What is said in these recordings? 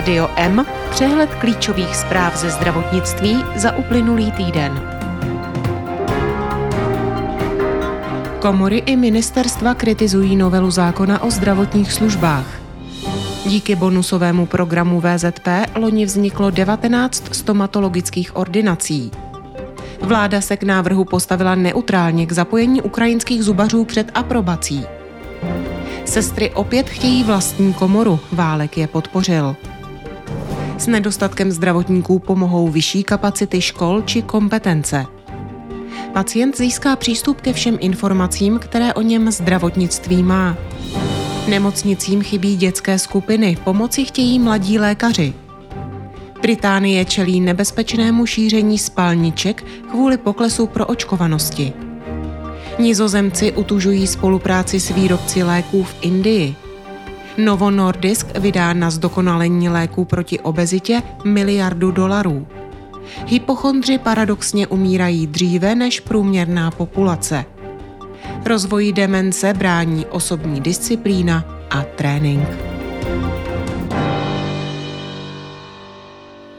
Rádio M, přehled klíčových zpráv ze zdravotnictví za uplynulý týden. Komory i ministerstva kritizují novelu zákona o zdravotních službách. Díky bonusovému programu VZP loni vzniklo 19 stomatologických ordinací. Vláda se k návrhu postavila neutrálně k zapojení ukrajinských zubařů před aprobací. Sestry opět chtějí vlastní komoru, Válek je podpořil. S nedostatkem zdravotníků pomohou vyšší kapacity škol či kompetence. Pacient získá přístup ke všem informacím, které o něm zdravotnictví má. Nemocnicím chybí dětské skupiny, pomoci chtějí mladí lékaři. Británie čelí nebezpečnému šíření spalniček kvůli poklesu proočkovanosti. Nizozemci utužují spolupráci s výrobci léků v Indii. Novo Nordisk vydá na zdokonalení léků proti obezitě miliardu dolarů. Hypochondři paradoxně umírají dříve než průměrná populace. Rozvoji demence brání osobní disciplína a trénink.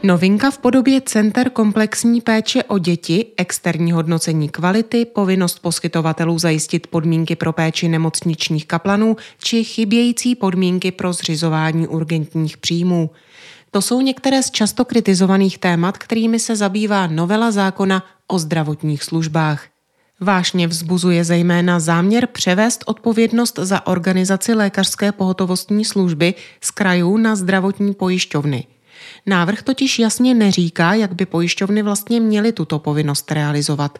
Novinka v podobě Center komplexní péče o děti, externí hodnocení kvality, povinnost poskytovatelů zajistit podmínky pro péči nemocničních kaplanů či chybějící podmínky pro zřizování urgentních příjmů. To jsou některé z často kritizovaných témat, kterými se zabývá novela zákona o zdravotních službách. Vášně vzbuzuje zejména záměr převést odpovědnost za organizaci lékařské pohotovostní služby z krajů na zdravotní pojišťovny – Návrh totiž jasně neříká, jak by pojišťovny vlastně měly tuto povinnost realizovat.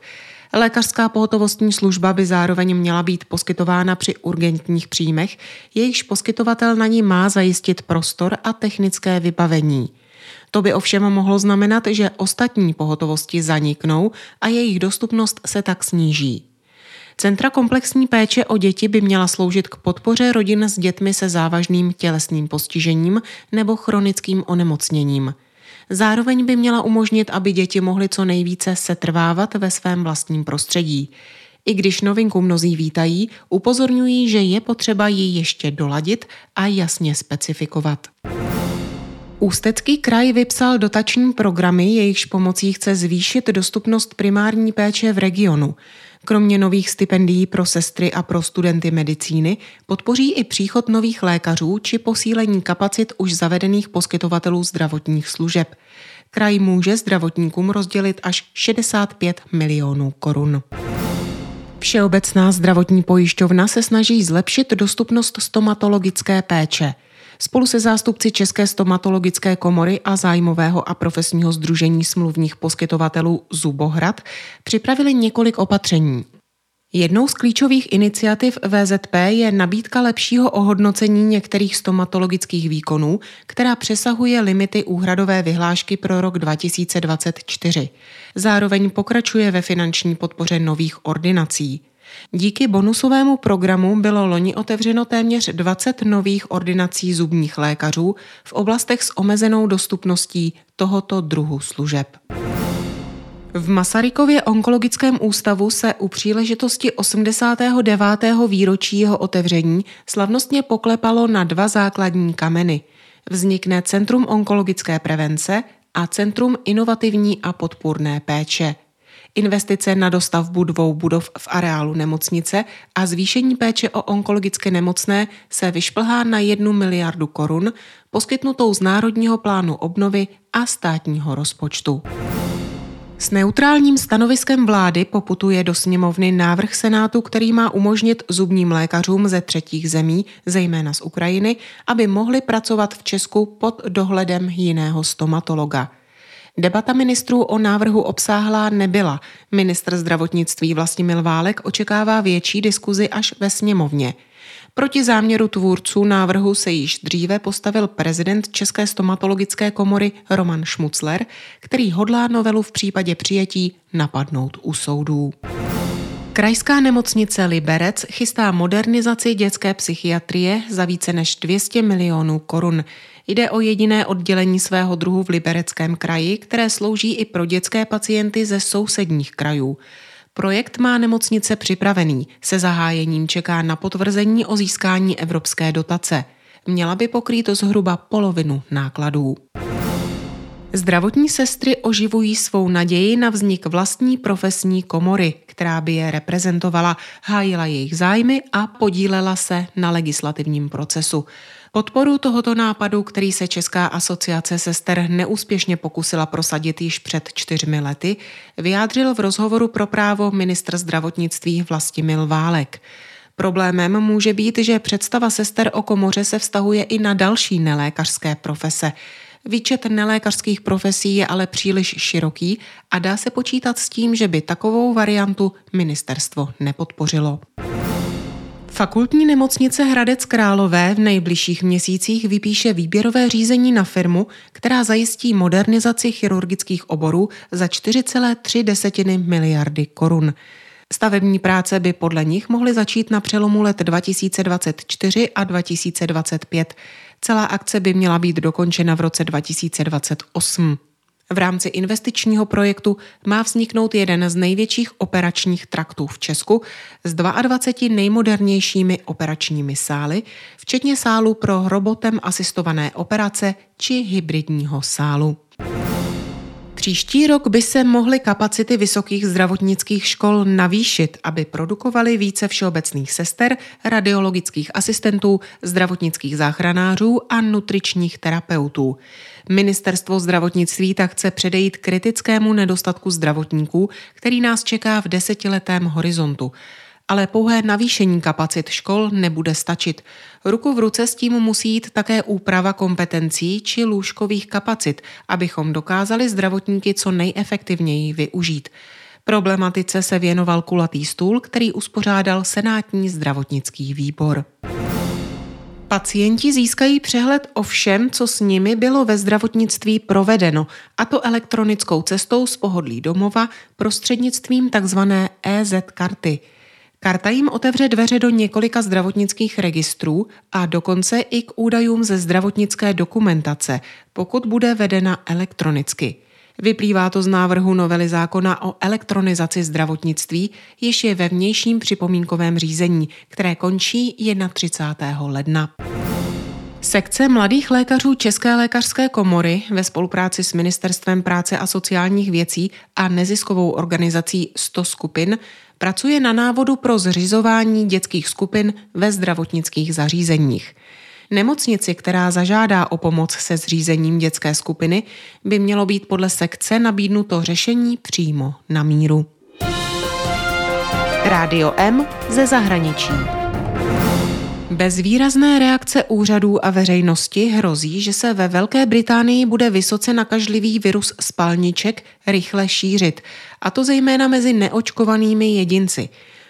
Lékařská pohotovostní služba by zároveň měla být poskytována při urgentních příjmech, jejichž poskytovatel na ní má zajistit prostor a technické vybavení. To by ovšem mohlo znamenat, že ostatní pohotovosti zaniknou a jejich dostupnost se tak sníží. Centra komplexní péče o děti by měla sloužit k podpoře rodin s dětmi se závažným tělesným postižením nebo chronickým onemocněním. Zároveň by měla umožnit, aby děti mohly co nejvíce setrvávat ve svém vlastním prostředí. I když novinku mnozí vítají, upozorňují, že je potřeba ji ještě doladit a jasně specifikovat. Ústecký kraj vypsal dotační programy, jejichž pomocí chce zvýšit dostupnost primární péče v regionu. Kromě nových stipendií pro sestry a pro studenty medicíny podpoří i příchod nových lékařů či posílení kapacit už zavedených poskytovatelů zdravotních služeb. Kraj může zdravotníkům rozdělit až 65 milionů korun. Všeobecná zdravotní pojišťovna se snaží zlepšit dostupnost stomatologické péče – Spolu se zástupci České stomatologické komory a zájmového a profesního združení smluvních poskytovatelů Zubohrad připravili několik opatření. Jednou z klíčových iniciativ VZP je nabídka lepšího ohodnocení některých stomatologických výkonů, která přesahuje limity úhradové vyhlášky pro rok 2024. Zároveň pokračuje ve finanční podpoře nových ordinací. Díky bonusovému programu bylo loni otevřeno téměř 20 nových ordinací zubních lékařů v oblastech s omezenou dostupností tohoto druhu služeb. V Masarykově onkologickém ústavu se u příležitosti 89. výročí jeho otevření slavnostně poklepalo na dva základní kameny. Vznikne Centrum onkologické prevence a Centrum inovativní a podpůrné péče – investice na dostavbu dvou budov v areálu nemocnice a zvýšení péče o onkologické nemocné se vyšplhá na jednu miliardu korun, poskytnutou z Národního plánu obnovy a státního rozpočtu. S neutrálním stanoviskem vlády poputuje do sněmovny návrh Senátu, který má umožnit zubním lékařům ze třetích zemí, zejména z Ukrajiny, aby mohli pracovat v Česku pod dohledem jiného stomatologa. Debata ministrů o návrhu obsáhlá nebyla. Ministr zdravotnictví Vlastimil Válek očekává větší diskuzi až ve sněmovně. Proti záměru tvůrců návrhu se již dříve postavil prezident České stomatologické komory Roman Šmucler, který hodlá novelu v případě přijetí napadnout u soudů. Krajská nemocnice Liberec chystá modernizaci dětské psychiatrie za více než 200 milionů korun. Jde o jediné oddělení svého druhu v Libereckém kraji, které slouží i pro dětské pacienty ze sousedních krajů. Projekt má nemocnice připravený, se zahájením čeká na potvrzení o získání evropské dotace. Měla by pokrýt zhruba polovinu nákladů. Zdravotní sestry oživují svou naději na vznik vlastní profesní komory, která by je reprezentovala, hájila jejich zájmy a podílela se na legislativním procesu. Podporu tohoto nápadu, který se Česká asociace sester neúspěšně pokusila prosadit již před čtyřmi lety, vyjádřil v rozhovoru pro právo ministr zdravotnictví Vlastimil Válek. Problémem může být, že představa sester o komoře se vztahuje i na další nelékařské profese. Výčet nelékařských profesí je ale příliš široký a dá se počítat s tím, že by takovou variantu ministerstvo nepodpořilo. Fakultní nemocnice Hradec Králové v nejbližších měsících vypíše výběrové řízení na firmu, která zajistí modernizaci chirurgických oborů za 4,3 miliardy korun. Stavební práce by podle nich mohly začít na přelomu let 2024 a 2025. Celá akce by měla být dokončena v roce 2028. V rámci investičního projektu má vzniknout jeden z největších operačních traktů v Česku s 22 nejmodernějšími operačními sály, včetně sálu pro robotem asistované operace či hybridního sálu. Příští rok by se mohly kapacity vysokých zdravotnických škol navýšit, aby produkovali více všeobecných sester, radiologických asistentů, zdravotnických záchranářů a nutričních terapeutů. Ministerstvo zdravotnictví tak chce předejít kritickému nedostatku zdravotníků, který nás čeká v desetiletém horizontu ale pouhé navýšení kapacit škol nebude stačit. Ruku v ruce s tím musí jít také úprava kompetencí či lůžkových kapacit, abychom dokázali zdravotníky co nejefektivněji využít. Problematice se věnoval kulatý stůl, který uspořádal Senátní zdravotnický výbor. Pacienti získají přehled o všem, co s nimi bylo ve zdravotnictví provedeno, a to elektronickou cestou z pohodlí domova prostřednictvím tzv. EZ karty – Karta jim otevře dveře do několika zdravotnických registrů a dokonce i k údajům ze zdravotnické dokumentace, pokud bude vedena elektronicky. Vyplývá to z návrhu novely zákona o elektronizaci zdravotnictví, jež je ve vnějším připomínkovém řízení, které končí 31. ledna. Sekce mladých lékařů České lékařské komory ve spolupráci s Ministerstvem práce a sociálních věcí a neziskovou organizací 100 skupin pracuje na návodu pro zřizování dětských skupin ve zdravotnických zařízeních. Nemocnici, která zažádá o pomoc se zřízením dětské skupiny, by mělo být podle sekce nabídnuto řešení přímo na míru. Rádio M ze zahraničí. Bez výrazné reakce úřadů a veřejnosti hrozí, že se ve Velké Británii bude vysoce nakažlivý virus spalniček rychle šířit, a to zejména mezi neočkovanými jedinci.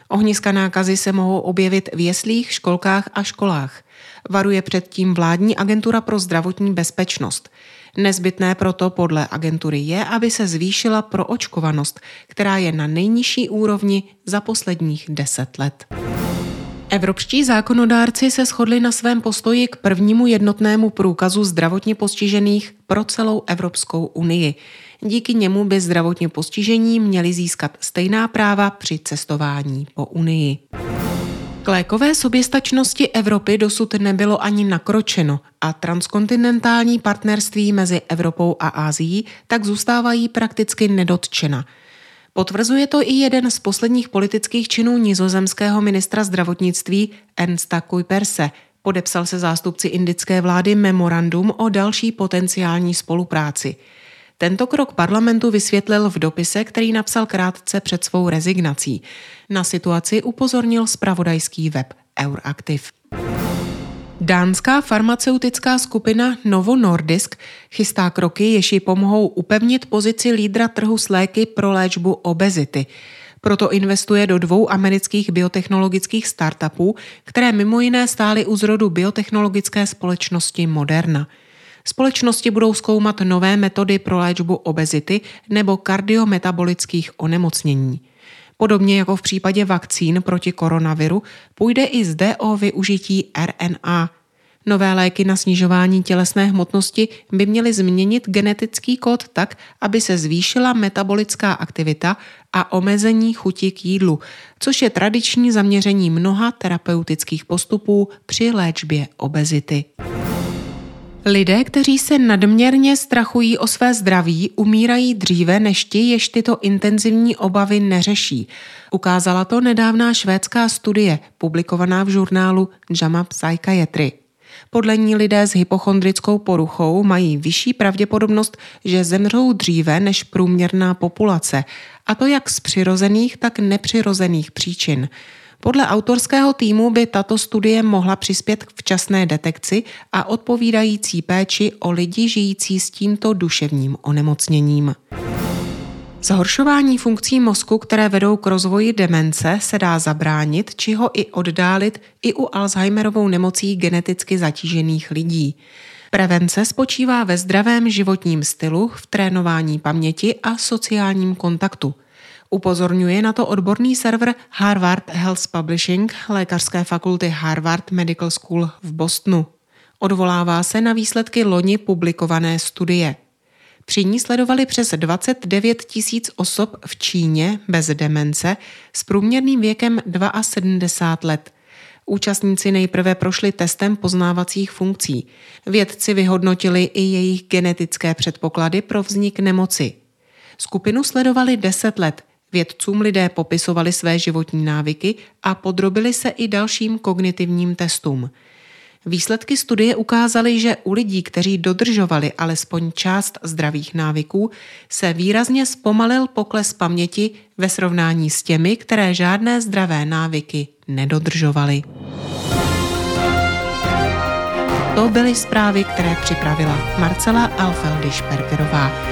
Ohniska nákazy se mohou objevit v jeslích, školkách a školách. Varuje předtím vládní agentura pro zdravotní bezpečnost. Nezbytné proto podle agentury je, aby se zvýšila proočkovanost, která je na nejnižší úrovni za posledních deset let. Evropští zákonodárci se shodli na svém postoji k prvnímu jednotnému průkazu zdravotně postižených pro celou Evropskou unii. Díky němu by zdravotně postižení měli získat stejná práva při cestování po unii. K lékové soběstačnosti Evropy dosud nebylo ani nakročeno a transkontinentální partnerství mezi Evropou a Ázií tak zůstávají prakticky nedotčena – Potvrzuje to i jeden z posledních politických činů nizozemského ministra zdravotnictví Ernsta Kuiperse. Podepsal se zástupci indické vlády memorandum o další potenciální spolupráci. Tento krok parlamentu vysvětlil v dopise, který napsal krátce před svou rezignací. Na situaci upozornil spravodajský web Euractiv. Dánská farmaceutická skupina Novo Nordisk chystá kroky, jež ji pomohou upevnit pozici lídra trhu s léky pro léčbu obezity. Proto investuje do dvou amerických biotechnologických startupů, které mimo jiné stály u zrodu biotechnologické společnosti Moderna. Společnosti budou zkoumat nové metody pro léčbu obezity nebo kardiometabolických onemocnění. Podobně jako v případě vakcín proti koronaviru, půjde i zde o využití RNA. Nové léky na snižování tělesné hmotnosti by měly změnit genetický kód tak, aby se zvýšila metabolická aktivita a omezení chuti k jídlu, což je tradiční zaměření mnoha terapeutických postupů při léčbě obezity. Lidé, kteří se nadměrně strachují o své zdraví, umírají dříve než ti, jež tyto intenzivní obavy neřeší. Ukázala to nedávná švédská studie, publikovaná v žurnálu JAMA Psychiatry. Podle ní lidé s hypochondrickou poruchou mají vyšší pravděpodobnost, že zemřou dříve než průměrná populace, a to jak z přirozených, tak nepřirozených příčin. Podle autorského týmu by tato studie mohla přispět k včasné detekci a odpovídající péči o lidi žijící s tímto duševním onemocněním. Zhoršování funkcí mozku, které vedou k rozvoji demence, se dá zabránit či ho i oddálit i u Alzheimerovou nemocí geneticky zatížených lidí. Prevence spočívá ve zdravém životním stylu, v trénování paměti a sociálním kontaktu. Upozorňuje na to odborný server Harvard Health Publishing lékařské fakulty Harvard Medical School v Bostonu. Odvolává se na výsledky loni publikované studie. Při ní sledovali přes 29 tisíc osob v Číně bez demence s průměrným věkem 72 let. Účastníci nejprve prošli testem poznávacích funkcí. Vědci vyhodnotili i jejich genetické předpoklady pro vznik nemoci. Skupinu sledovali 10 let. Vědcům lidé popisovali své životní návyky a podrobili se i dalším kognitivním testům. Výsledky studie ukázaly, že u lidí, kteří dodržovali alespoň část zdravých návyků, se výrazně zpomalil pokles paměti ve srovnání s těmi, které žádné zdravé návyky nedodržovali. To byly zprávy, které připravila Marcela Alfeldy Špergerová.